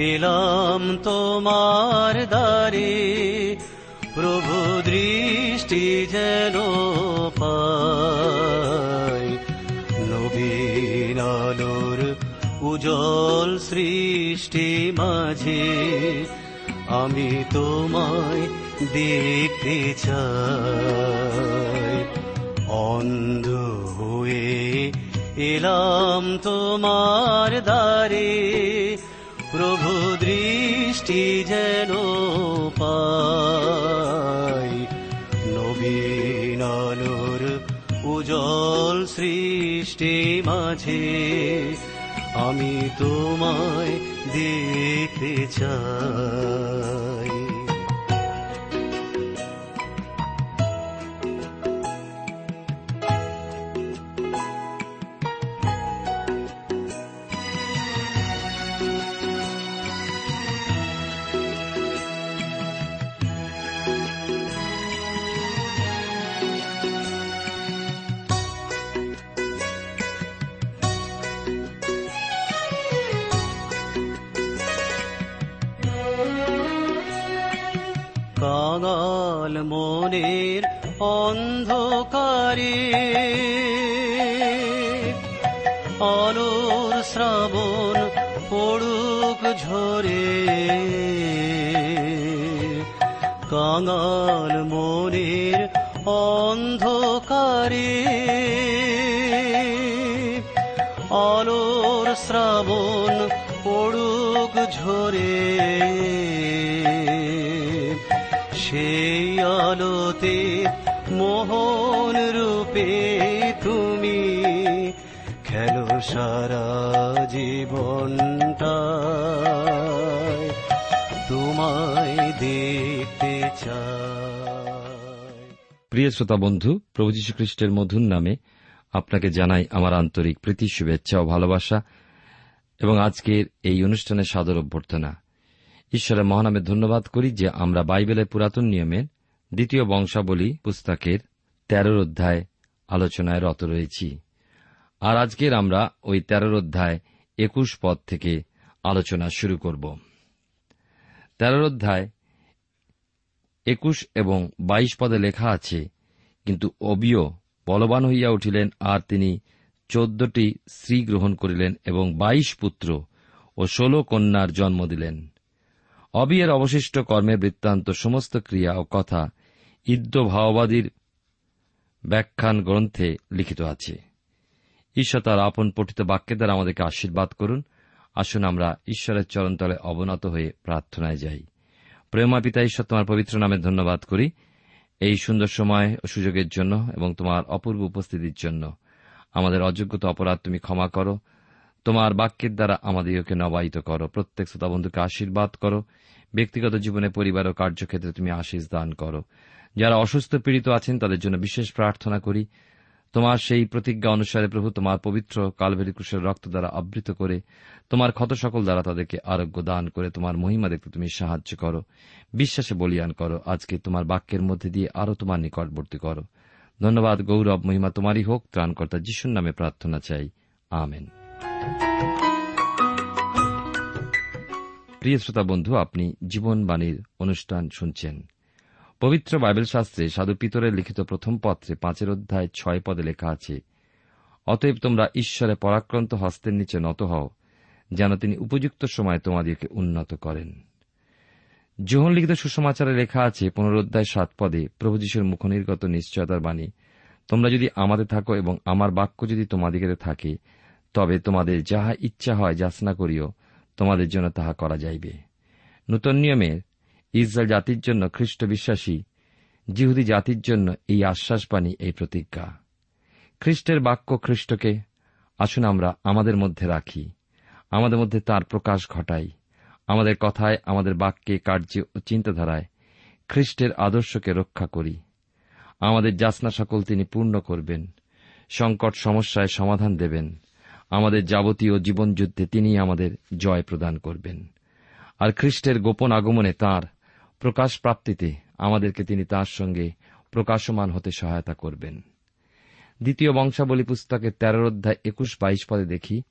এলাম তোমার দ্বারে। প্রভু দৃষ্টি যেন পাই নবীন আলোর উজ্জ্বল সৃষ্টি মাঝে আমি তোমায় দেখতে চাই। অন্ধ হয়ে এলাম তোমার দ্বারে। পাই। নবীন আলোর উজ্জ্বল সৃষ্টি মাঝে আমি তোমায় দেখতে চাই। মনের অন্ধকারে। আলোর শ্রাবণ পড়ুক ঝরে। কাঙাল মনের অন্ধকারে। আলোর শ্রাবণ পড়ুক ঝরে। সেই আলোতে মোহন রূপে তুমি খেলো সারা জীবনটা। তোমায় দেখতে চাই। প্রিয় শ্রোতা বন্ধু, প্রভু যীশু খ্রিস্টের মধুর নামে আপনাকে জানাই আমার আন্তরিক প্রীতি, শুভেচ্ছা ও ভালোবাসা এবং আজকের এই অনুষ্ঠানের সাদর অভ্যর্থনা। ঈশ্বরের মহানামে ধন্যবাদ করি যে আমরা বাইবেলের পুরাতন নিয়মের দ্বিতীয় বংশাবলী পুস্তকের তেরোর অধ্যায় আলোচনায় রত রয়েছি। আর আজকের আমরা ওই তেরোর অধ্যায় একুশ পদ থেকে আলোচনা শুরু করব। তেরোর অধ্যায় একুশ এবং বাইশ পদে লেখা আছে, কিন্তু অবিয় বলবান হইয়া উঠিলেন আর তিনি চোদ্দটি স্ত্রী গ্রহণ করিলেন এবং বাইশ পুত্র ও ষোল কন্যার জন্ম দিলেন। অবিয়ের অবশিষ্ট কর্মের বৃত্তান্ত সমস্ত ক্রিয়া ও কথা ইদ্য ভাওবাদীর ব্যাখ্যান গ্রন্থে লিখিত আছে। ঈশ্বর তার আপন পঠিত বাক্যের দ্বারা আমাদেরকে আশীর্বাদ করুন। আসুন আমরা ঈশ্বরের চরণতলে অবনত হয়ে প্রার্থনায় যাই। প্রেমা পিতা, ঈশ্বর তোমার পবিত্র নামে ধন্যবাদ করি এই সুন্দর সময় ও সুযোগের জন্য এবং তোমার অপূর্ব উপস্থিতির জন্য। আমাদের অযোগ্যতা অপরাধ তুমি ক্ষমা করো। তোমার বাক্যের দ্বারা আমাদেরকে নবায়িত করো। প্রত্যেক শ্রোতা বন্ধুকে আশীর্বাদ করো। ব্যক্তিগত জীবনে পরিবার ও কার্যক্ষেত্রে তুমি আশীষ দান করো। যারা অসুস্থ পীড়িত আছেন, তাদের জন্য বিশেষ প্রার্থনা করি। তোমার সেই প্রতিজ্ঞা অনুসারে প্রভু, তোমার পবিত্র কালভেরি ক্রুশের রক্ত দ্বারা আবৃত করে, তোমার ক্ষত সকল দ্বারা তাদেরকে আরোগ্য দান করে, তোমার মহিমা দেখতে তুমি সাহায্য করো। বিশ্বাসে বলিয়ান করো, আজকে তোমার বাক্যের মধ্যে দিয়ে আরও তোমার নিকটবর্তী করো। ধন্যবাদ, গৌরব, মহিমা তোমারই হোক, ত্রাণকর্তা যিশুর নামে প্রার্থনা চাই। আমেন। প্রিয় শ্রোতা বন্ধু, আপনি জীবনবাণীর অনুষ্ঠান শুনছেন। পবিত্র বাইবেল শাস্ত্রে সাধু পিতরের লিখিত প্রথম পত্রে পাঁচের অধ্যায় ছয় পদে লেখা আছে, অতএব তোমরা ঈশ্বরে পরাক্রান্ত হস্তের নিচে নত হও, যেন তিনি উপযুক্ত সময় তোমাদেরকে উন্নত করেন। যোহন লিখিত সুসমাচারে লেখা আছে পুনরোধ্যায় সাত পদে, প্রভু যিশুর মুখনির্গত নিশ্চয়তার বাণী। তোমরা যদি আমাদের থাকো এবং আমার বাক্য যদি তোমাদিগের থাকে, তবে তোমাদের যাহা ইচ্ছা হয় যাচনা করিও, তোমাদের জন্য তাহা করা যাইবে। নূতন নিয়মে ইসরায়েল জাতির জন্য খ্রিস্ট বিশ্বাসী, জিহুদি জাতির জন্য এই আশ্বাসবাণী, এই প্রতিজ্ঞা। খ্রিস্টের বাক্য খ্রিস্টকে, আসুন আমরা আমাদের মধ্যে রাখি। আমাদের মধ্যে তার প্রকাশ ঘটাই। আমাদের কথায়, আমাদের বাক্যে, কার্যে ও চিন্তাধারায় খ্রিস্টের আদর্শকে রক্ষা করি। আমাদের যাচনা সকল তিনি পূর্ণ করবেন। সংকট সমস্যায় সমাধান দেবেন। আমাদের যাবতীয় জীবনযুদ্ধে তিনি আমাদের জয় প্রদান করবেন। আর খ্রিস্টের গোপন আগমনে তার প্রকাশ প্রাপ্তিতে আমাদেরকে তিনি তার সঙ্গে প্রকাশমান হতে সহায়তা করবেন। দ্বিতীয় বংশাবলী পুস্তকের তেরোর অধ্যায় একুশ বাইশ পদে দেখি,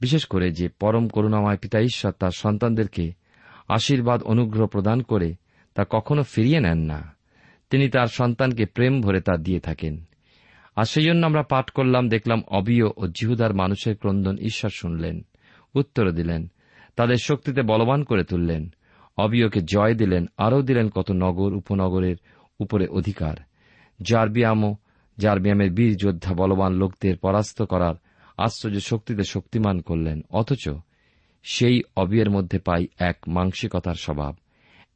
বিশেষ করে যে পরম করুণাময় পিতা ঈশ্বর তার সন্তানদেরকে আশীর্বাদ অনুগ্রহ প্রদান করে তা কখনো ফিরিয়ে নেন না। তিনি তার সন্তানকে প্রেম ভরে তা দিয়ে থাকেন। আর সেই জন্য আমরা পাঠ করলাম, দেখলাম অবিয় ও জিহুদার মানুষের ক্রন্দন ঈশ্বর শুনলেন, উত্তর দিলেন, তাদের শক্তিতে বলবান করে তুললেন অবিয়কে জয় দিলেন, আরও দিলেন কত নগর, উপনগরের উপরে অধিকার। জার্বিয়ামও, জার্বিয়ামের বীর যোদ্ধা বলবান লোকদের পরাস্ত করার আশ্চর্য শক্তিতে শক্তিমান করলেন। অথচ সেই অবিয়ের মধ্যে পাই এক মাংসিকতার স্বভাব।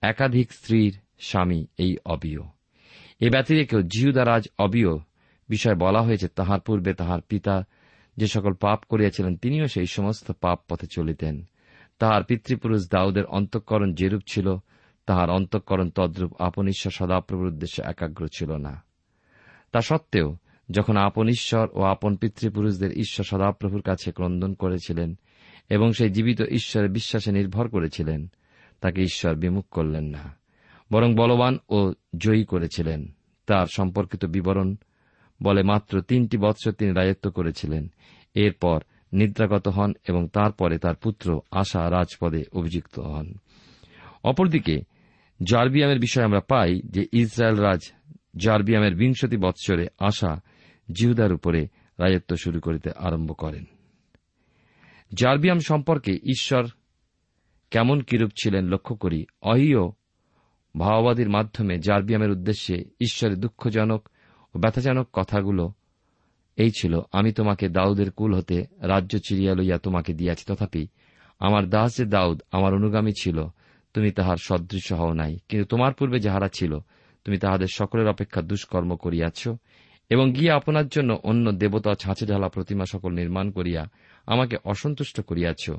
একাধিক স্ত্রীর স্বামী এই অবিয়। এ ব্যতিরেকেও জিহুদারাজ অবিয় বিষয় বলা হয়েছে, তাহার পূর্বে তাহার পিতা যে সকল পাপ করিয়াছিলেন, তিনিও সেই সমস্ত পাপ পথে চলিতেন। তাহার পিতৃপুরুষ দাউদের অন্তঃকরণ যেরূপ ছিল, তাহার অন্তঃকরণ তদ্রূপ আপন ঈশ্বর সদাপ্রভুর উদ্দেশ্যে একাগ্র ছিল না। তা সত্ত্বেও, যখন আপন ঈশ্বর ও আপন পিতৃপুরুষদের ঈশ্বর সদাপ্রভুর কাছে ক্রন্দন করেছিলেন এবং সেই জীবিত ঈশ্বরের বিশ্বাসে নির্ভর করেছিলেন, তাকে ঈশ্বর বিমুখ করলেন না, বরং বলবান ও জয়ী করেছিলেন। তার সম্পর্কিত বিবরণ বলে মাত্র তিনটি বৎসর তিনি রাজত্ব করেছিলেন। এরপর নিদ্রাগত হন এবং তারপরে তার পুত্র আশা রাজপদে অভিযুক্ত হন। অপরদিকে, জার্বিয়ামের বিষয়ে আমরা পাই যে ইসরায়েল রাজ জার্বিয়ামের বিংশতি বৎসরে আশা জিহুদার উপরে রাজত্ব শুরু করিতে আরম্ভ করেন। জার্বিয়াম সম্পর্কে ঈশ্বর কেমন কিরূপ ছিলেন লক্ষ্য করি, অহিও ভাওবাদীর মাধ্যমে জার্বিয়ামের উদ্দেশ্যে ঈশ্বরের দুঃখজনক ও ব্যথাজনক কথাগুলো এই ছিল, আমি তোমাকে দাউদের কুল হতে রাজ্য চিরিয়া লইয়া তোমাকে দিয়াছি। তথাপি আমার দাস যে দাউদ, আমার অনুগামী ছিল, তুমি তাহার সদৃশ হও নাই। কিন্তু তোমার পূর্বে যাহারা ছিল, তুমি তাহাদের সকলের অপেক্ষা দুষ্কর্ম করিয়াছ, এবং গিয়ে আপনার জন্য অন্য দেবতা ছাঁচে ঢালা প্রতিমা সকল নির্মাণ করিয়া আমাকে অসন্তুষ্ট করিয়াছ,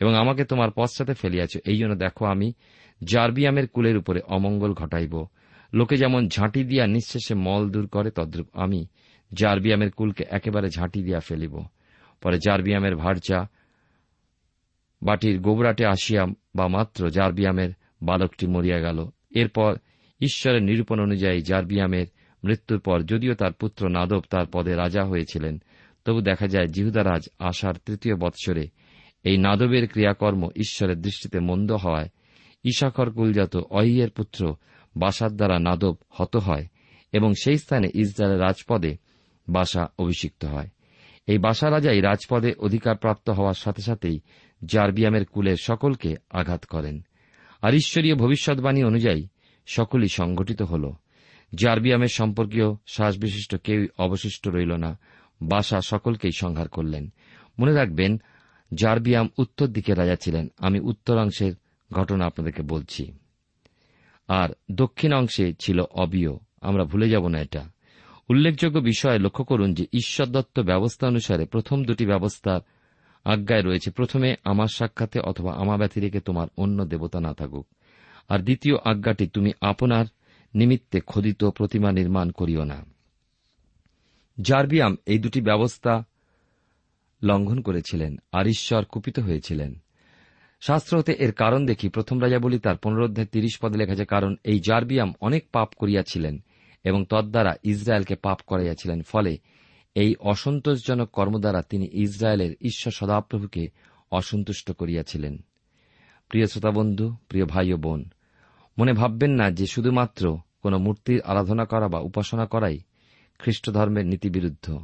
এবং আমাকে তোমার পশ্চাতে ফেলিয়াছ। এই জন্য দেখো আমি জার্বিয়ামের কুলের উপরে অমঙ্গল ঘটাইব। লোকে যেমন ঝাঁটি দিয়া নিঃশেষে মল দূর করে, তদ্রূপ আমি জার্বিয়ামের কুলকে একেবারে ঝাঁটি দিয়া ফেলিব। পরে জার্বিয়ামের ভারচা বাটির গোবরাটে আসিয়া বা মাত্র জার্বিয়ামের বালকটি মরিয়া গেল। এরপর ঈশ্বরের নিরূপণ অনুযায়ী জার্বিয়ামের মৃত্যুর পর যদিও তার পুত্র নাদব তার পদে রাজা হয়েছিলেন, তবু দেখা যায় জিহুদারাজ আশার তৃতীয় বৎসরে এই নাদবের ক্রিয়াকর্ম ঈশ্বরের দৃষ্টিতে মন্দ হওয়ায় ঈশাখর কুলজাত অহিয়ের পুত্র বাসার দ্বারা নাদব হত হয় এবং সেই স্থানে ইসরায়েলের রাজপদে বাসা অভিষিক্ত হয়। এই বাসা রাজাই রাজপদে অধিকারপ্রাপ্ত হওয়ার সাথে সাথেই জার্বিয়ামের কুলের সকলকে আঘাত করেন। আর ঈশ্বরীয় ভবিষ্যৎবাণী অনুযায়ী সকলই সংগঠিত হল। জার্বিয়ামের সম্পর্কীয় শ্বাসবিশিষ্ট কেউই অবশিষ্ট রইল না। বাসা সকলকেই সংহার করলেন। মনে রাখবেন, জার্বিয়াম উত্তর দিকে রাজা ছিলেন। আমি উত্তরাংশের ঘটনা আপনাদেরকে বলছি। আর দক্ষিণ অংশে ছিল অবিয় আমরা ভুলে যাব না এটা। উল্লেখযোগ্য বিষয়ে লক্ষ্য করুন যে ঈশ্বর দত্ত ব্যবস্থা অনুসারে প্রথম দুটি ব্যবস্থার আজ্ঞায় রয়েছে। প্রথমে, আমার সাক্ষাতে অথবা আমা ব্যতিরেকে তোমার অন্য দেবতা না থাকুক। আর দ্বিতীয় আজ্ঞাটি, তুমি আপনার নিমিত্তে খোদিত প্রতিমা নির্মাণ করিও না। জার্বিয়াম এই দুটি ব্যবস্থা লঙ্ঘন করেছিলেন আর ঈশ্বর কুপিত হয়েছিলেন। শাস্ত্র হতে এর কারণ দেখি। প্রথম রাজা বলি তার পুনরোধ্যায় তিরিশ পদে লেখা আছে, কারণ এই জার্বিয়াম অনেক পাপ করিয়াছিলেন। এবং তদ্বারা ইসরায়েলকে পাপ করাইয়াছিলেন। ফলে এই অসন্তোষজনক কর্ম দ্বারা তিনি ইসরায়েলের ঈশ্বর সদাপ্রভুকে অসন্তুষ্ট করিয়াছিলেন। প্রিয় শ্রোতাবন্ধু, প্রিয় ভাই ও বোন, মনে ভাববেন না যে শুধুমাত্র কোন মূর্তির আরাধনা করা বা উপাসনা করাই খ্রিস্ট ধর্মের নীতিবিরুদ্ধ।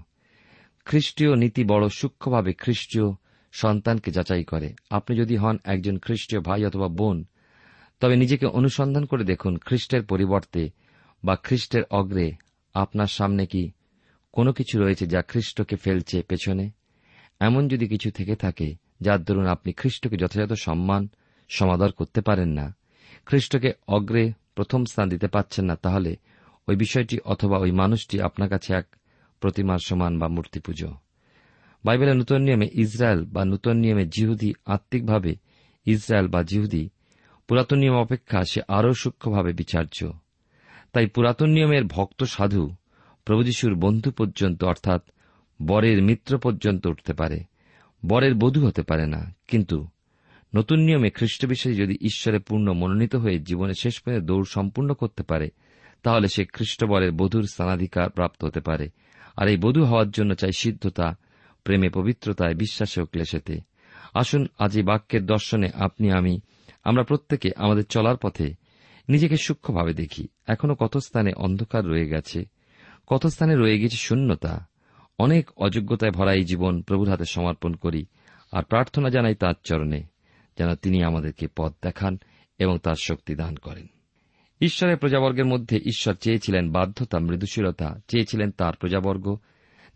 খ্রিস্টীয় নীতি বড় সূক্ষ্মভাবে খ্রিস্টীয় সন্তানকে যাচাই করে। আপনি যদি হন একজন খ্রিস্টীয় ভাই অথবা বোন, তবে নিজেকে অনুসন্ধান করে দেখুন খ্রিস্টের পরিবর্তে বা খ্রিস্টের অগ্রে আপনার সামনে কি কোনো কিছু রয়েছে যা খ্রিস্টকে ফেলছে পেছনে? এমন যদি কিছু থেকে থাকে, যার দরুন আপনি খ্রিস্টকে যথাযথ সম্মান, সমাদর করতে পারেন না। খ্রিস্টকে অগ্রে প্রথম স্থান দিতে পাচ্ছেন না, তাহলে ওই বিষয়টি অথবা ওই মানুষটি আপনার কাছে এক প্রতিমার সমান বা মূর্তি পুজো। বাইবেলের নূতন নিয়মে ইসরায়েল বা নূতন নিয়মে জিহুদি আত্মিকভাবে ইসরায়েল বা জিহুদি পুরাতন নিয়ম অপেক্ষা সে আরও সূক্ষ্মভাবে বিচার্য। তাই পুরাতন নিয়মের ভক্ত সাধু প্রভুযশুর বন্ধু পর্যন্ত, অর্থাৎ বরের মিত্র পর্যন্ত উঠতে পারে, বরের বধূ হতে পারে না। কিন্তু নতুন নিয়মে খ্রিস্ট বিষয়ে যদি ঈশ্বরে পূর্ণ মনোনীত হয়ে জীবনে শেষ পর্যন্ত দৌড় সম্পূর্ণ করতে পারে, তাহলে সে খ্রিস্টবরের বধুর স্থানাধিকার প্রাপ্ত হতে পারে। আর এই বধূ হওয়ার জন্য চাই সিদ্ধতা, প্রেমে পবিত্রতায় বিশ্বাসে ও ক্লেশেতে। আসুন, আজ এই বাক্যের দর্শনে আপনি, আমি, আমরা প্রত্যেকে আমাদের চলার পথে নিজেকে সূক্ষ্মভাবে দেখি। এখনও কত স্থানে অন্ধকার রয়ে গেছে, কত স্থানে রয়ে গেছে শূন্যতা। অনেক অযোগ্যতায় ভরা এই জীবন প্রভুর হাতে সমর্পণ করি আর প্রার্থনা জানাই তাঁর চরণে, যেন তিনি আমাদেরকে পথ দেখান এবং তার শক্তি দান করেন। ঈশ্বরের প্রজাবর্গের মধ্যে ঈশ্বর চেয়েছিলেন বাধ্যতা, মৃদুশীলতা, চেয়েছিলেন তার প্রজাবর্গ,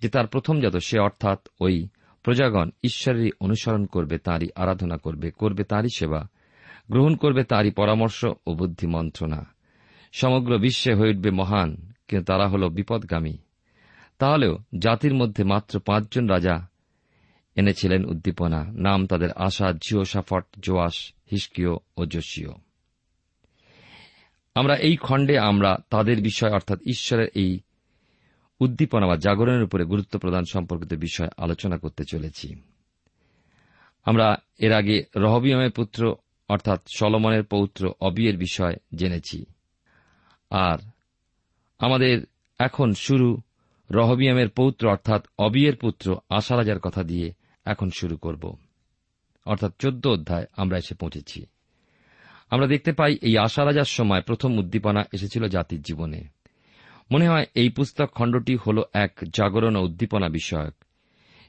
যে তার প্রথমজাত সে অর্থাৎ ওই প্রজাগণ ঈশ্বরেরই অনুসরণ করবে, তাঁরই আরাধনা করবে করবে তাঁরই সেবা। গ্রহণ করবে তারই পরামর্শ ও বুদ্ধি মন্ত্রণা। সমগ্র বিশ্বে হয়ে উঠবে মহান, কিন্তু তারা হল বিপদগামী। তাহলেও জাতির মধ্যে মাত্র পাঁচজন রাজা এনেছিলেন উদ্দীপনা। নাম তাদের আশা, জিও, সাফট জোয়াস হিসকিও ও যোশীয় আমরা এই খণ্ডে আমরা তাদের বিষয়, অর্থাৎ ঈশ্বরের এই উদ্দীপনা বা জাগরণের উপরে গুরুত্ব প্রদান সম্পর্কিত বিষয় আলোচনা করতে চলেছি। আমরা এর আগে রহবিয়মের পুত্র অর্থাৎ সলমনের পৌত্র অবিয়ের বিষয় জেনেছি। আর আমাদের এখন শুরু রহবিয়ামের পৌত্র অর্থাৎ অবিয়ের পুত্র আশারাজার কথা দিয়ে এখন শুরু করব। অর্থাৎ চোদ্দ অধ্যায় আমরা এসে পৌঁছেছি। আমরা দেখতে পাই এই আশারাজার সময় প্রথম উদ্দীপনা এসেছিল জাতির জীবনে। মনে হয় এই পুস্তক খণ্ডটি হল এক জাগরণ উদ্দীপনা বিষয়ক।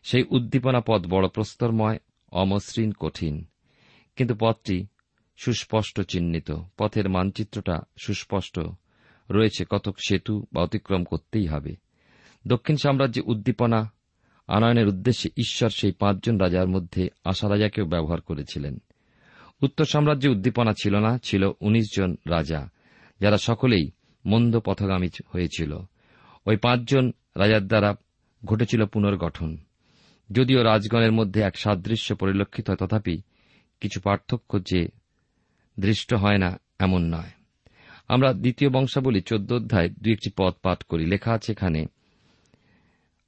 সেই উদ্দীপনা পদ বড় প্রস্তরময়, অমসৃণ, কঠিন। কিন্তু পথটি সুস্পষ্ট চিহ্নিত। পথের মানচিত্রটা সুস্পষ্ট। রয়েছে কতক সেতু বা অতিক্রম করতেই হবে। দক্ষিণ সাম্রাজ্যে উদ্দীপনা, আনয়নের উদ্দেশ্যে ঈশ্বর সেই পাঁচজন রাজার মধ্যে আশা রাজাকেও ব্যবহার করেছিলেন। উত্তর সাম্রাজ্যে উদ্দীপনা ছিল না, ছিল উনিশ জন রাজা, যারা সকলেই মন্দ পথগামী হয়েছিল। ওই পাঁচজন রাজার দ্বারা ঘটেছিল পুনর্গঠন। যদিও রাজগণের মধ্যে এক সাদৃশ্য পরিলক্ষিত হয়, তথাপি কিছু পার্থক্য যে দৃষ্ট হয় না, এমন নয়। আমরা দ্বিতীয় বংশাবলী চোদ্দ অধ্যায় দুই একটি পদ পাঠ করি। লেখা আছে এখানে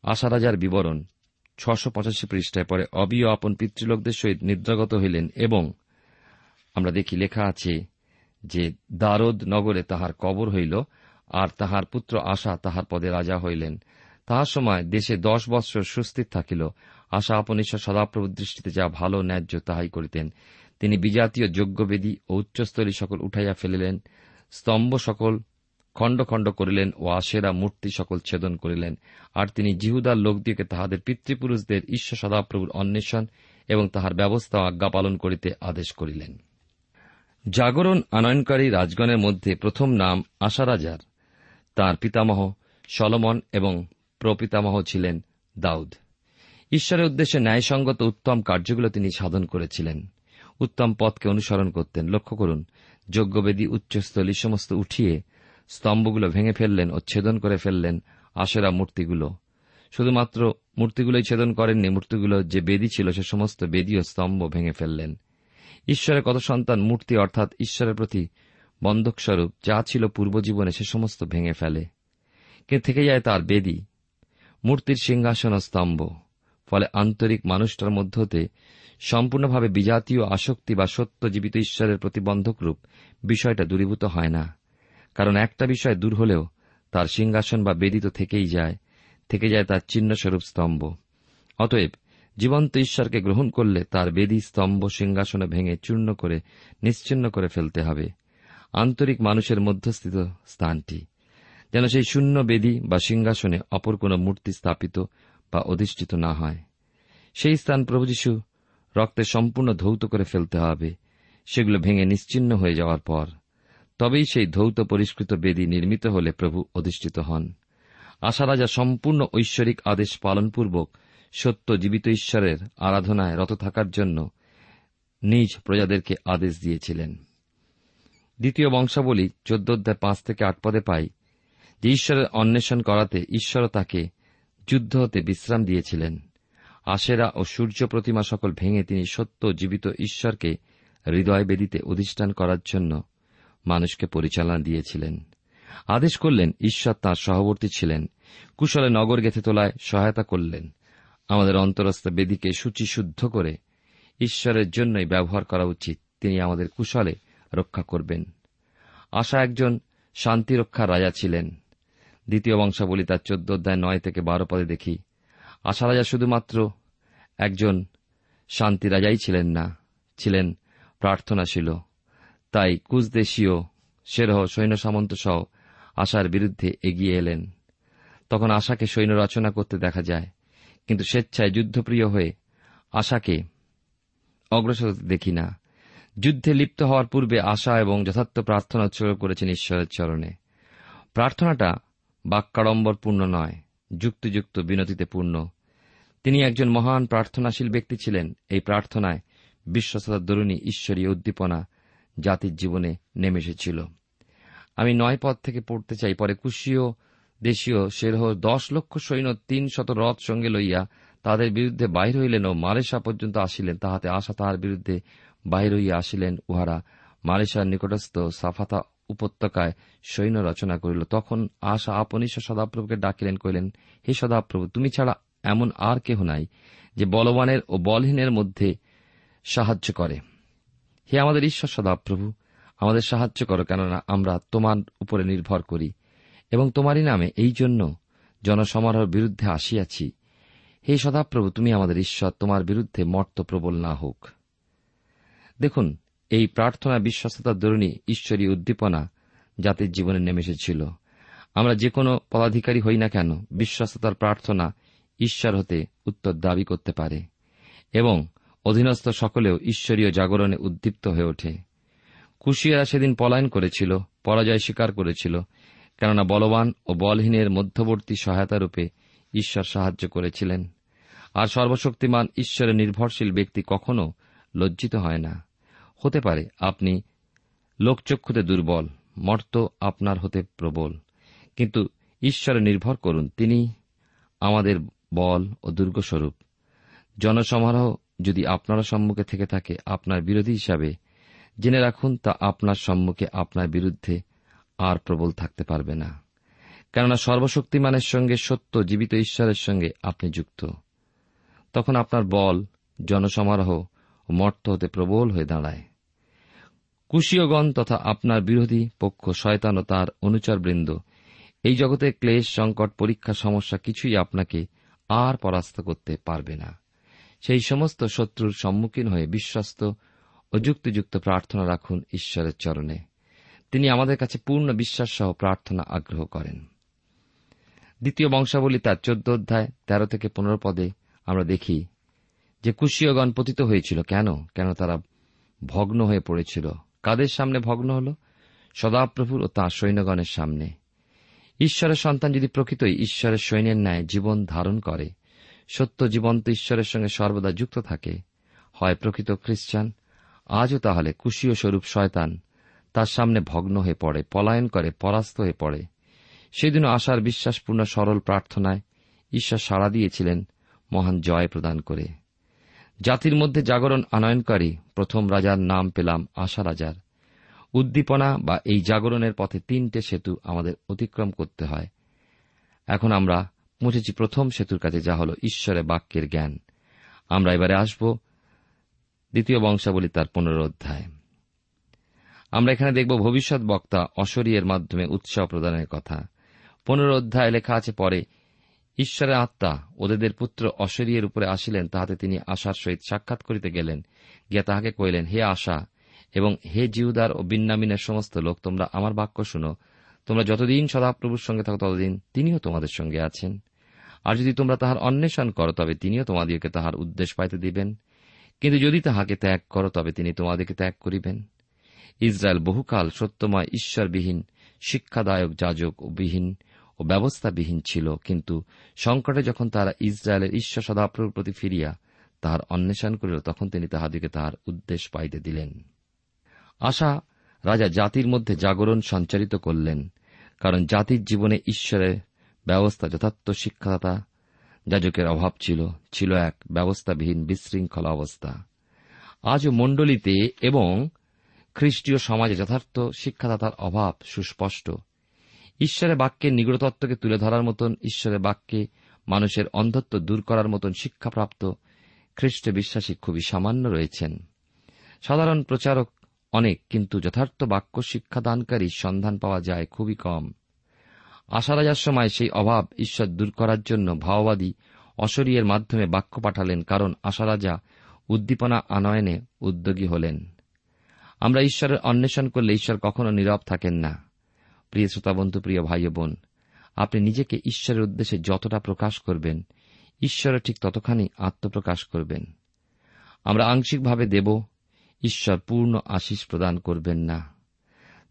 আশা রাজার বিবরণ, ছশো পঁচাশি পৃষ্ঠায় পরে অবিয় আপন পিতৃলোকদের সহিত নিদ্রাগত হইলেন এবং আমরা দেখি লেখা আছে যে দারদ নগরে তাহার কবর হইল আর তাহার পুত্র আশা তাহার পদে রাজা হইলেন। তাহার সময় দেশে দশ বৎসর সুস্থির থাকিল। আশা আপন ঈশ্বর সদাপ্রভুর দৃষ্টিতে যা ভালো ন্যায্য তাহাই করিতেন। তিনি বিজাতীয় যজ্ঞবেদী ও উচ্চস্থলী সকল উঠাইয়া ফেলিলেন, স্তম্ভ সকল খণ্ড খণ্ড করিলেন ও আশেরা মূর্তি সকল ছেদন করিলেন। আর তিনি জিহুদার লোকদিকে তাহাদের পিতৃপুরুষদের ঈশ্বর সদাপ্রভুর অন্বেষণ এবং তাহার ব্যবস্থা আজ্ঞা পালন করিতে আদেশ করিলেন। জাগরণ আনয়নকারী রাজগণের মধ্যে প্রথম নাম আশা রাজার তাঁর পিতামহ সলমন এবং প্রপিতামহ ছিলেন দাউদ। ঈশ্বরের উদ্দেশ্যে ন্যায়সঙ্গত উত্তম কার্যগুলো তিনি সাধন করেছিলেন। উত্তম পথকে অনুসরণ করতেন। লক্ষ্য করুন, যজ্ঞবেদী উচ্চস্থলী সমস্ত উঠিয়ে স্তম্ভগুলো ভেঙে ফেললেন ও ছেদন করে ফেললেন আশেরা মূর্তিগুলো। শুধুমাত্র মূর্তিগুলোই ছেদন করেননি, মূর্তিগুলো যে বেদী ছিল সে সমস্ত বেদী ও স্তম্ভ ভেঙে ফেললেন। ঈশ্বরের কত সন্তান মূর্তি অর্থাৎ ঈশ্বরের প্রতি বন্ধকস্বরূপ, যা ছিল পূর্বজীবনে সে সমস্ত ভেঙে ফেলে। কে থেকে যায় তার বেদী? মূর্তির সিংহাসন স্তম্ভ। ফলে আন্তরিক মানুষটার মধ্য হতে সম্পূর্ণভাবে বিজাতীয় আসক্তি বা সত্য জীবিত ঈশ্বরের প্রতিবন্ধক রূপ বিষয়টা দূরীভূত হয় না। কারণ একটা বিষয় দূর হলেও তার সিংহাসন বা বেদিত থেকেই যায়, থেকে যায় তার চিহ্নস্বরূপ স্তম্ভ। অতএব জীবন্ত ঈশ্বরকে গ্রহণ করলে তার বেদি স্তম্ভ সিংহাসনে ভেঙে চূর্ণ করে, নিশ্চিন্ন করে ফেলতে হবে। আন্তরিক মানুষের মধ্যস্থিত স্থানটি। যেন সেই শূন্য বেদি বা সিংহাসনে অপর কোন মূর্তি স্থাপিত বা অধিষ্ঠিত না হয়। সেই স্থান প্রভু যীশু রক্তে সম্পূর্ণ ধৌত করে ফেলতে হবে। সেগুলো ভেঙে নিশ্চিন্ন হয়ে যাওয়ার পর। তবেই সেই ধৌত পরিষ্কৃত বেদি নির্মিত হলে প্রভু অধিষ্ঠিত হন। আশা রাজা সম্পূর্ণ ঐশ্বরিক আদেশ পালনপূর্বক সত্য জীবিত ঈশ্বরের আরাধনায় রত থাকার জন্য নিজ প্রজাদেরকে আদেশ দিয়েছিলেন। দ্বিতীয় বংশাবলী চোদ্দ অধ্যায় পাঁচ থেকে আট পদে পাই যে ঈশ্বরের অন্বেষণ করাতে ঈশ্বর তাকে যুদ্ধ হতে বিশ্রাম দিয়েছিলেন। আশেরা ও সূর্য প্রতিমা সকল ভেঙে তিনি সত্য জীবিত ঈশ্বরকে হৃদয় বেদিতে অধিষ্ঠান করার জন্য মানুষকে পরিচালনা দিয়েছিলেন। আদেশ করলেন, ঈশ্বর তাঁর সহবর্তী ছিলেন। কুশলে নগর গেথে তোলায় সহায়তা করলেন। আমাদের অন্তরস্থ বেদিকে শুচিশুদ্ধ করে ঈশ্বরের জন্যই ব্যবহার করা উচিত। তিনি আমাদের কুশলে রক্ষা করবেন। আশা একজন শান্তিরক্ষা রাজা ছিলেন। দ্বিতীয় বংশাবলী তার চোদ্দ অধ্যায় নয় থেকে বারো পদে দেখি। আশা রাজা শুধুমাত্র একজন শান্তি রাজাই ছিলেন না, ছিলেন প্রার্থনাশীল তাই কুচদেশীয় সেরহ সৈন্য সামন্ত সহ আশার বিরুদ্ধে এগিয়ে এলেন। তখন আশাকে সৈন্য রচনা করতে দেখা যায়, কিন্তু স্বেচ্ছায় যুদ্ধপ্রিয় হয়ে আশাকে অগ্রসর দেখি না। যুদ্ধে লিপ্ত হওয়ার পূর্বে আশা এবং যথার্থ প্রার্থনা উৎসর্গ করেছেন ঈশ্বরের চরণে। প্রার্থনাটা বাক্যাড়ম্বরপূর্ণ নয়, যুক্তিযুক্ত বিনতিতে পূর্ণ। তিনি একজন মহান প্রার্থনাশীল ব্যক্তি ছিলেন। এই প্রার্থনায় বিশ্বস্ততার দরুণী ঈশ্বরীয় উদ্দীপনা জাতির জীবনে নেমে এসেছিল। আমি নয় পদ থেকে পড়তে চাই, পরে কুশীয়, দেশীয়, সেরহ দশ লক্ষ সৈন্য, তিন শত রথ সঙ্গে লইয়া তাদের বিরুদ্ধে বাহির হইলেন ও মালেশা পর্যন্ত আসিলেন। তাহাতে আশা তাহার বিরুদ্ধে বাহির হইয়া আসিলেন উহারা মালেশার নিকটস্থ সাফাতা উপত্যকায় সৈন্য রচনা করিল। তখন আশা আপনিশ সদাপ্রভুকে ডাকিলেন, কহিলেন, হে সদাপ্রভু, তুমি ছাড়া এমন আর কেহ নাই যে বলবানের ও বলহীনের মধ্যে সাহায্য করে। হে আমাদের ঈশ্বর সদাপ্রভু, আমাদের সাহায্য করো কেননা আমরা তোমার উপরে নির্ভর করি এবং তোমারই নামে এই জন্য জনসমারোহের বিরুদ্ধে আসিয়াছি। হে সদাপ্রভু, তুমি আমাদের ঈশ্বর, তোমার বিরুদ্ধে মর্ত প্রবল না হোক। দেখুন, এই প্রার্থনা বিশ্বস্ততার দরুণী ঈশ্বরী উদ্দীপনা জাতির জীবনে নেমে এসেছিল। আমরা যে কোনো পদাধিকারী হই না কেন, বিশ্বস্ততার প্রার্থনা ঈশ্বর হতে উত্তর দাবি করতে পারে এবং অধীনস্থ সকলেও ঈশ্বরীয় জাগরণে উদ্দীপ্ত হয়ে ওঠে। কুশিয়ারা সেদিন পলায়ন করেছিল, পরাজয় স্বীকার করেছিল, কেননা বলবান ও বলহীনের মধ্যবর্তী সহায়তারূপে ঈশ্বর সাহায্য করেছিলেন। আর সর্বশক্তিমান ঈশ্বরের নির্ভরশীল ব্যক্তি কখনো লজ্জিত হয় না। হতে পারে, আপনি লোকচক্ষুতে দুর্বল, মর্ত আপনার হতে প্রবল, কিন্তু ঈশ্বরে নির্ভর করুন, তিনি আমাদের বল ও দুর্গস্বরূপ জনসমারোহ যদি আপনার সম্মুখে থেকে থাকে আপনার বিরোধী হিসাবে, জেনে রাখুন তা আপনার সম্মুখে আপনার বিরুদ্ধে আর প্রবল থাকতে পারবে না। কেননা সর্বশক্তিমানের সঙ্গে সত্য জীবিত ঈশ্বরের সঙ্গে আপনি যুক্ত। তখন আপনার বল, জনসমারোহ মর্ত হতে প্রবল হয়ে দাঁড়ায়। কুশীয়গণ তথা আপনার বিরোধী পক্ষ শয়তান ও তার অনুচরবৃন্দ, এই জগতে ক্লেশ, সংকট, পরীক্ষা, সমস্যা কিছুই আপনাকে আর পরাস্ত করতে পারবে না। সেই সমস্ত শত্রুর সম্মুখীন হয়ে বিশ্বস্ত ও যুক্তিযুক্ত প্রার্থনা রাখুন ঈশ্বরের চরণে। তিনি আমাদের কাছে পূর্ণ বিশ্বাস সহ প্রার্থনা আগ্রহ করেন। দ্বিতীয় বংশাবলী তার চোদ্দ অধ্যায় তেরো থেকে পনেরো পদে আমরা দেখি যে কুশীয়গণ পতিত হয়েছিল। কেন? কেন তারা ভগ্ন হয়ে পড়েছিল? কাদের সামনে ভগ্ন হল? সদাপ্রভুর ও তাঁর সৈন্যগণের সামনে। ঈশ্বরের সন্তান যদি প্রকৃতই ঈশ্বরের সৈন্যের ন্যায় জীবন ধারণ করে, সত্য জীবন্ত ঈশ্বরের সঙ্গে সর্বদা যুক্ত থাকে, হয় প্রকৃত খ্রিস্টান, আজও তাহলে কুশীয় স্বরূপ শয়তান তার সামনে ভগ্ন হয়ে পড়ে, পলায়ন করে, পরাস্ত হয়ে পড়ে। সেদিনও আশার বিশ্বাসপূর্ণ সরল প্রার্থনায় ঈশ্বর সাড়া দিয়েছিলেন মহান জয় প্রদান করে। জাতির মধ্যে জাগরণ আনয়নকারী প্রথম রাজার নাম পেলাম আশা রাজার। উদ্দীপনা বা এই জাগরণের পথে তিনটে সেতু আমাদের অতিক্রম করতে হয়। এখন আমরা পৌঁছেছি প্রথম সেতুর কাছে যা হল ঈশ্বরের বাক্যের জ্ঞান। আমরা এবারে আসব দ্বিতীয় বংশাবলী তার পনেরো অধ্যায়। আমরা এখানে দেখব ভবিষ্যৎ বক্তা অশরীয়ের মাধ্যমে উৎসাহ প্রদানের কথা। পনেরো অধ্যায় লেখা আছে, পরে ঈশ্বরের আত্মা ওদের পুত্র অশরীয়ের উপরে আসিলেন, তাহাতে তিনি আশার সহিত সাক্ষাৎ করিতে গেলেন। গিয়া তাহাকে কহিলেন, হে আশা এবং হে জিউদার ও বিন্নামিনের সমস্ত লোক, তোমরা আমার বাক্য শুনো। তোমরা যতদিন সদাপ্রভুর সঙ্গে থাকো, ততদিন তিনিও তোমাদের সঙ্গে আছেন। আর যদি তোমরা তাহার অন্বেষণ করো, তবে তিনিও তোমাদিওকে তাহার উদ্দেশ্য পাইতে দিবেন। কিন্তু যদি তাহাকে ত্যাগ করো, তবে তিনি তোমাদেরকে ত্যাগ করিবেন। ইসরায়েল বহুকাল সত্যময়, ঈশ্বরবিহীন, শিক্ষাদায়ক, যাজক ও বিহীন ও ব্যবস্থাবিহীন ছিল। কিন্তু সংকটে যখন তারা ইসরায়েলের ঈশ্বর সদাপ্রভুর প্রতি ফিরিয়া তাহার অন্বেষণ করিল, তখন তিনি তাহাদিকে তাহার উদ্দেশ্য পাইতে দিলেন। আশা রাজা জাতির মধ্যে জাগরণ সঞ্চারিত করলেন, কারণ জাতির জীবনে ঈশ্বরের ব্যবস্থা যথার্থ শিক্ষাদাতা। যাজকের অভাব ছিল ছিল এক ব্যবস্থাবিহীন বিশৃঙ্খলা অবস্থা। আজও মণ্ডলীতে এবং খ্রিস্টীয় সমাজে যথার্থ শিক্ষাদাতার অভাব সুস্পষ্ট। ঈশ্বরের বাক্যের নিগড়তত্ত্বকে তুলে ধরার মতন, ঈশ্বরের বাক্যে মানুষের অন্ধত্ব দূর করার মতন শিক্ষাপ্রাপ্ত খ্রিস্ট বিশ্বাসী খুবই সামান্য রয়েছেন। সাধারণ প্রচারক অনেক, কিন্তু যথার্থ বাক্য শিক্ষাদানকারী সন্ধান পাওয়া যায় খুবই কম। আশা রাজার সময় সেই অভাব ঈশ্বর দূর করার জন্য ভাওবাদী অশরীয়ের মাধ্যমে বাক্য পাঠালেন, কারণ আশা রাজা উদ্দীপনা আনয়নে উদ্যোগী হলেন। আমরা ঈশ্বরের অন্বেষণ করলে ঈশ্বর কখনো নীরব থাকেন না। প্রিয় শ্রোতাবন্ধু, প্রিয় ভাই বোন, আপনি নিজেকে ঈশ্বরের উদ্দেশ্যে যতটা প্রকাশ করবেন ঈশ্বরের ঠিক ততখানি আত্মপ্রকাশ করবেন। আমরা আংশিকভাবে দেব ঈশ্বর পূর্ণ আশিস প্রদান করবেন না।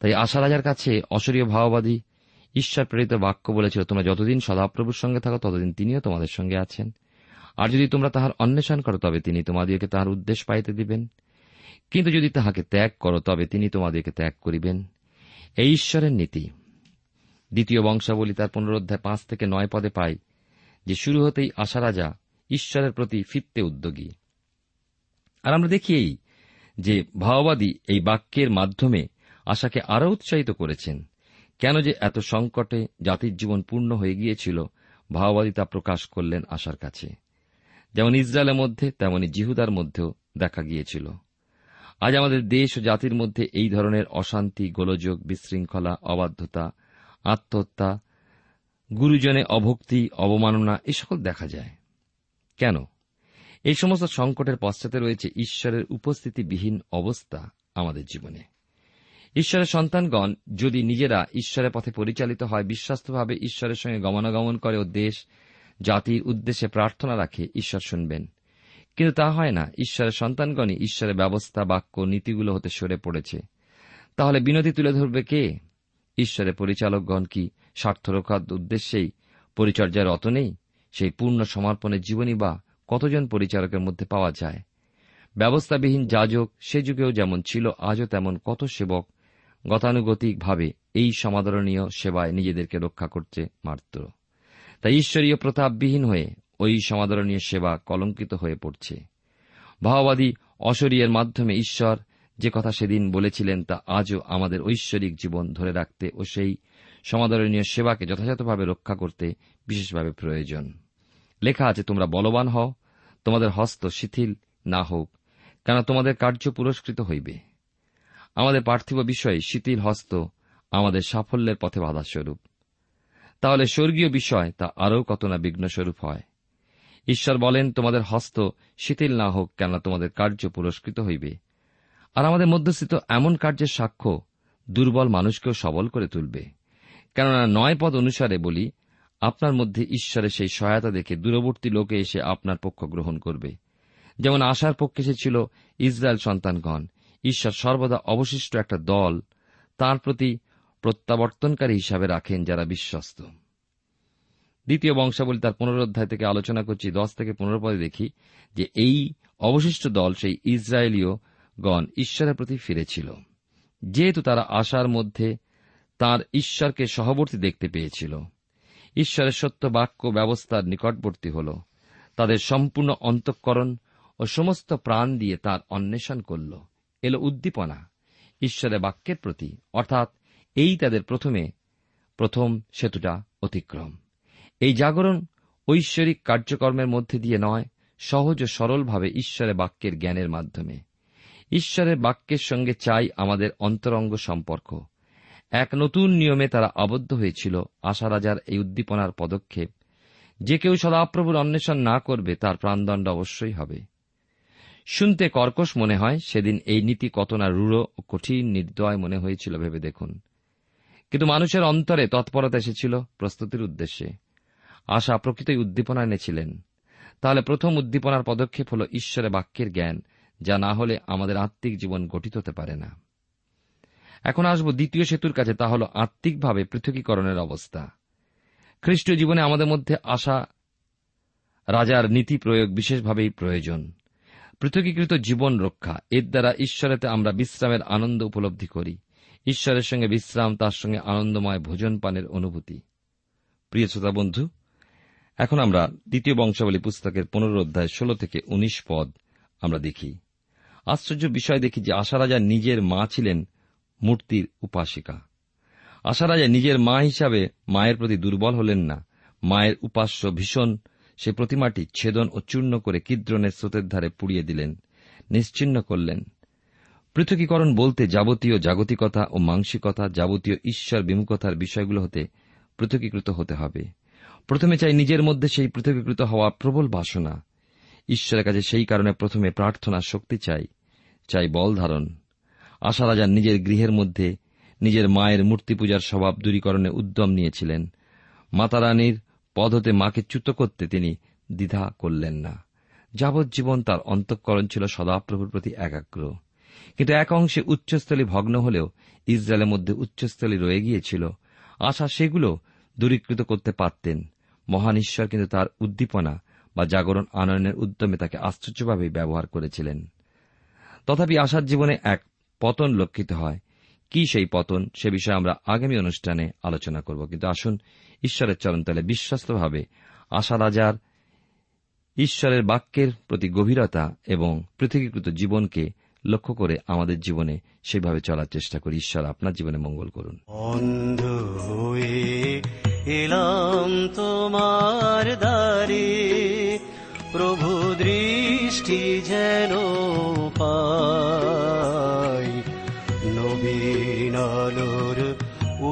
তাই আশা রাজার কাছে অসরীয় ভাওবাদী ঈশ্বর প্রেরিত বাক্য বলেছিল, তোমরা যতদিন সদাপ্রভুর সঙ্গে থাকো, ততদিন তিনিও তোমাদের সঙ্গে আছেন। আর যদি তোমরা তাহার অন্বেষণ করো, তবে তিনি তোমাদিওকে তাহার উদ্দেশ্য পাইতে দিবেন। কিন্তু যদি তাহাকে ত্যাগ করো, তবে তিনি তোমাদেরকে ত্যাগ করিবেন। এই ঈশ্বরের নীতি। দ্বিতীয় বংশাবলী তার পুনরোধ্যায় পাঁচ থেকে নয় পদে পাই যে, শুরু হতেই আশা রাজা ঈশ্বরের প্রতি ফিরতে উদ্যোগী। আর আমরা দেখি এই যে ভাওবাদী এই বাক্যের মাধ্যমে আশাকে আরও উৎসাহিত করেছেন। কেন যে এত সংকটে জাতির জীবন পূর্ণ হয়ে গিয়েছিল, ভাওবাদী তা প্রকাশ করলেন আশার কাছে। যেমন ইসরায়েলের মধ্যে, তেমনি জিহুদার মধ্যেও দেখা গিয়েছিল। আজ আমাদের দেশ ও জাতির মধ্যে এই ধরনের অশান্তি, গোলযোগ, বিশৃঙ্খলা, অবাধ্যতা, আত্মহত্যা গুরুজনে অভক্তি, অবমাননা এ সকল দেখা যায়। কেন? এই সমস্ত সংকটের পশ্চাতে রয়েছে ঈশ্বরের উপস্থিতিবিহীন অবস্থা আমাদের জীবনে। ঈশ্বরের সন্তানগণ, যদি নিজেরা ঈশ্বরের পথে পরিচালিত হয়, বিশ্বস্তভাবে ঈশ্বরের সঙ্গে গমনাগমন করে ও দেশ, জাতির উদ্দেশ্যে প্রার্থনা রাখে, ঈশ্বর শুনবেন। কিন্তু তা হয় না। ঈশ্বরের সন্তানগণই ঈশ্বরের ব্যবস্থা, বাক্য, নীতিগুলো হতে সরে পড়েছে। তাহলে বিনতি তুলে ধরবে কে? ঈশ্বরের পরিচালকগণ কি স্বার্থরক্ষার উদ্দেশ্যেই পরিচর্যায় রত নেই? সেই পূর্ণ সমর্পণের জীবনী বা কতজন পরিচারকের মধ্যে পাওয়া যায়? ব্যবস্থাবিহীন যাজক, সে যুগেও যেমন ছিল, আজও তেমন কত সেবক। গতানুগতিকভাবে এই সমাদরণীয় সেবায় নিজেদেরকে রক্ষা করতে মাত্র তাই ঈশ্বরীয় প্রতাপবিহীন হয়ে ওই সমাদরণীয় সেবা কলঙ্কিত হয়ে পড়ছে। ভাওবাদী অশরীয়ের মাধ্যমে ঈশ্বর যে কথা সেদিন বলেছিলেন, তা আজও আমাদের ঐশ্বরিক জীবন ধরে রাখতে ও সেই সমাদরণীয় সেবাকে যথাযথভাবে রক্ষা করতে বিশেষভাবে প্রয়োজন। লেখা আছে, তোমরা বলবান হও, তোমাদের হস্ত শিথিল না হোক কেন তোমাদের কার্য পুরস্কৃত হইবে। আমাদের পার্থিব বিষয়ে শিথিল হস্ত আমাদের সাফল্যের পথে বাধাস্বরূপ। তাহলে স্বর্গীয় বিষয় তা আরও কত না বিঘ্নস্বরূপ হয়? ঈশ্বর বলেন, তোমাদের হস্ত শিথিল না হোক, কেননা তোমাদের কার্য পুরস্কৃত হইবে। আর আমাদের মধ্যস্থিত এমন কার্যের সাক্ষ্য দুর্বল মানুষকেও সবল করে তুলবে। কেননা নয় পদ অনুসারে বলি আপনার মধ্যে ঈশ্বরের সেই সহায়তা দেখে দূরবর্তী লোকে এসে আপনার পক্ষ গ্রহণ করবে। যেমন আশার পক্ষে এসেছিল ইসরায়েল সন্তানগণ। ঈশ্বর সর্বদা অবশিষ্ট একটা দল তার প্রতি প্রত্যাবর্তনকারী হিসাবে রাখেন যারা বিশ্বস্ত। দ্বিতীয় বংশাবলী তার পুনরোধ্যায় থেকে আলোচনা করছি, দশ থেকে পনেরো পদে দেখি যে এই অবশিষ্ট দল সেই ইসরায়েলীয় গণ ঈশ্বরের প্রতি ফিরেছিল। যেহেতু তারা আশার মধ্যে তার ঈশ্বরকে সহবর্তী দেখতে পেয়েছিল। ঈশ্বরের সত্য বাক্য ব্যবস্থার নিকটবর্তী হল। তাদের সম্পূর্ণ অন্তঃকরণ ও সমস্ত প্রাণ দিয়ে তার অন্বেষণ করল। এল উদ্দীপনা, ঈশ্বরের বাক্যের প্রতি, অর্থাৎ এই তাদের প্রথমে, প্রথম সেতুটা অতিক্রম। এই জাগরণ ঐশ্বরিক কার্যকর্মের মধ্যে দিয়ে নয়, সহজ ও সরলভাবে ঈশ্বরের বাক্যের জ্ঞানের মাধ্যমে। ঈশ্বরের বাক্যের সঙ্গে চাই আমাদের অন্তরঙ্গ সম্পর্ক। এক নতুন নিয়মে তারা আবদ্ধ হয়েছিল। আশা রাজার এই উদ্দীপনার পদক্ষেপ, যে কেউ সদাপ্রভুর অন্বেষণ না করবে, তার প্রাণদণ্ড অবশ্যই হবে। শুনতে কর্কশ মনে হয়, সেদিন এই নীতি কত না রূঢ় ও কঠিন নির্দয় মনে হয়েছিল ভেবে দেখুন। কিন্তু মানুষের অন্তরে তৎপরতা এসেছিল প্রস্তুতির উদ্দেশ্যে। আশা প্রকৃতই উদ্দীপনা এনেছিলেন। তাহলে প্রথম উদ্দীপনার পদক্ষেপ হল ঈশ্বরের বাক্যের জ্ঞান, যা না হলে আমাদের আত্মিক জীবন গঠিত হতে পারে না। এখন আসব দ্বিতীয় সেতুর কাছে, তা হল আত্মিকভাবে পৃথকীকরণের অবস্থা। খ্রিস্টীয় জীবনে আমাদের মধ্যে আসা রাজার নীতি প্রয়োগ বিশেষভাবেই প্রয়োজন। পৃথকীকৃত জীবন রক্ষা, এর দ্বারা ঈশ্বরেতে আমরা বিশ্রামের আনন্দ উপলব্ধি করি। ঈশ্বরের সঙ্গে বিশ্রাম, তার সঙ্গে আনন্দময় ভোজন পানের অনুভূতি। প্রিয় শ্রোতা বন্ধু, এখন আমরা দ্বিতীয় বংশাবলী পুস্তকের পনেরো অধ্যায় ষোল থেকে উনিশ পদ আমরা দেখি। আশ্চর্য বিষয় দেখি যে আশা রাজা নিজের মা ছিলেন মূর্তির উপাসিকা। আশা রাজা নিজের মা হিসাবে মায়ের প্রতি দুর্বল হলেন না। মায়ের উপাস্য ভীষণ। সে প্রতিমাটি ছেদন ও চূর্ণ করে কিদ্রনের স্রোতের ধারে পুড়িয়ে দিলেন, নিশ্চিন্ন করলেন। পৃথকীকরণ বলতে যাবতীয় জাগতিকতা ও মাংসিকতা যাবতীয় ঈশ্বর বিমুখতার বিষয়গুলো হতে পৃথকীকৃত হতে হবে। প্রথমে চাই নিজের মধ্যে সেই পৃথকীকৃত হওয়া প্রবল বাসনা। ঈশ্বরের কাছে সেই কারণে প্রথমে প্রার্থনা শক্তি চাই চাই বল ধারণ। আশা রাজা নিজের গৃহের মধ্যে নিজের মায়ের মূর্তি পূজার স্বভাব দূরীকরণে উদ্যম নিয়েছিলেন। মাতারানীর পদ হতে মাকে চ্যুত করতে তিনি দ্বিধা করলেন না। যাবজ্জীবন তার অন্তঃকরণ ছিল সদাপ্রভুর প্রতি একাগ্র। কিন্তু এক অংশে উচ্চস্থলী ভগ্ন হলেও ইসরায়েলের মধ্যে উচ্চস্থলী রয়ে গিয়েছিল। আশা সেগুলো দূরীকৃত করতে পারতেন। মহান ঈশ্বর কিন্তু তার উদ্দীপনা বা জাগরণ আনয়নের উদ্যমে তাকে আশ্চর্যভাবে ব্যবহার করেছিলেন। তথাপি আশার জীবনে এক পতন লক্ষিত হয়। কি সেই পতন? সে বিষয়ে আমরা আগামী অনুষ্ঠানে আলোচনা করব। কিন্তু আসুন ঈশ্বরের চরণতলে বিশ্বস্তভাবে আশা রাজার ঈশ্বরের বাক্যের প্রতি গভীরতা এবং পৃথিবীকৃত জীবনকে লক্ষ্য করে আমাদের জীবনে সেভাবে চলার চেষ্টা করি। ঈশ্বর আপনার জীবনে মঙ্গল করুন। অন্ধ হয়ে এলাম তোমার দ্বারে। প্রভু দৃষ্টি যেন পাই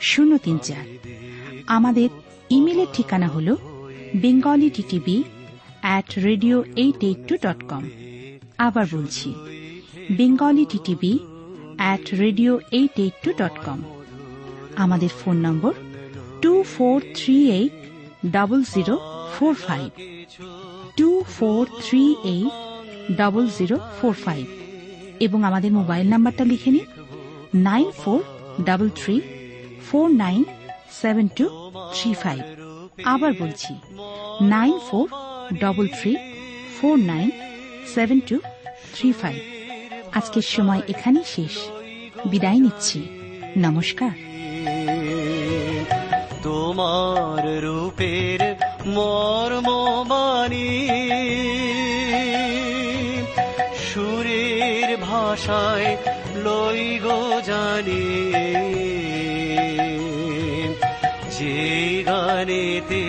শূন্য তিন চার। আমাদের ইমেলের ঠিকানা হল Bengali TTV at radio eight eight two dot com আবার বলছি Bengali TTV at radio eight eight two dot com আমাদের phone number two four three eight double zero four five two four three eight double zero four five এবং আমাদের mobile নাম্বারটা লিখে নিন nine four double three four nine seven two three five. আবার বলছি, nine four double three four nine seven two three five. আজকের সময় এখানেই শেষ। বিদায় নিচ্ছি। নমস্কার। তোমার রূপের মর্মবাণী, সুরের ভাষায় লই গো জানি। গানেতে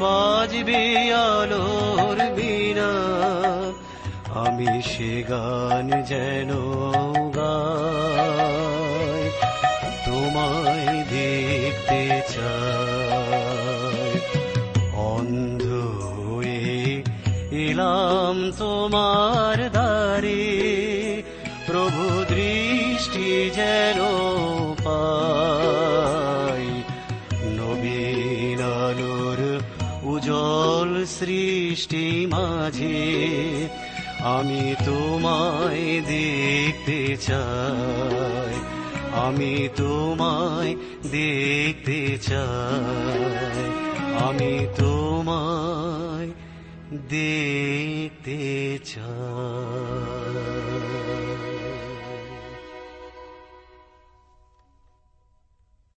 বাজবে আলোর বিনা। আমি সে গান যেন তোমায় দেখতে চাই। অন্ধ হয়ে এলাম তোমার দ্বারে, প্রভু দৃষ্টি যেন পাই। সৃষ্টি মাঝে আমি তোমায় দেখতে চাই। আমি তোমায় দেখতে চাই। আমি তোমায় দেখতে চাই।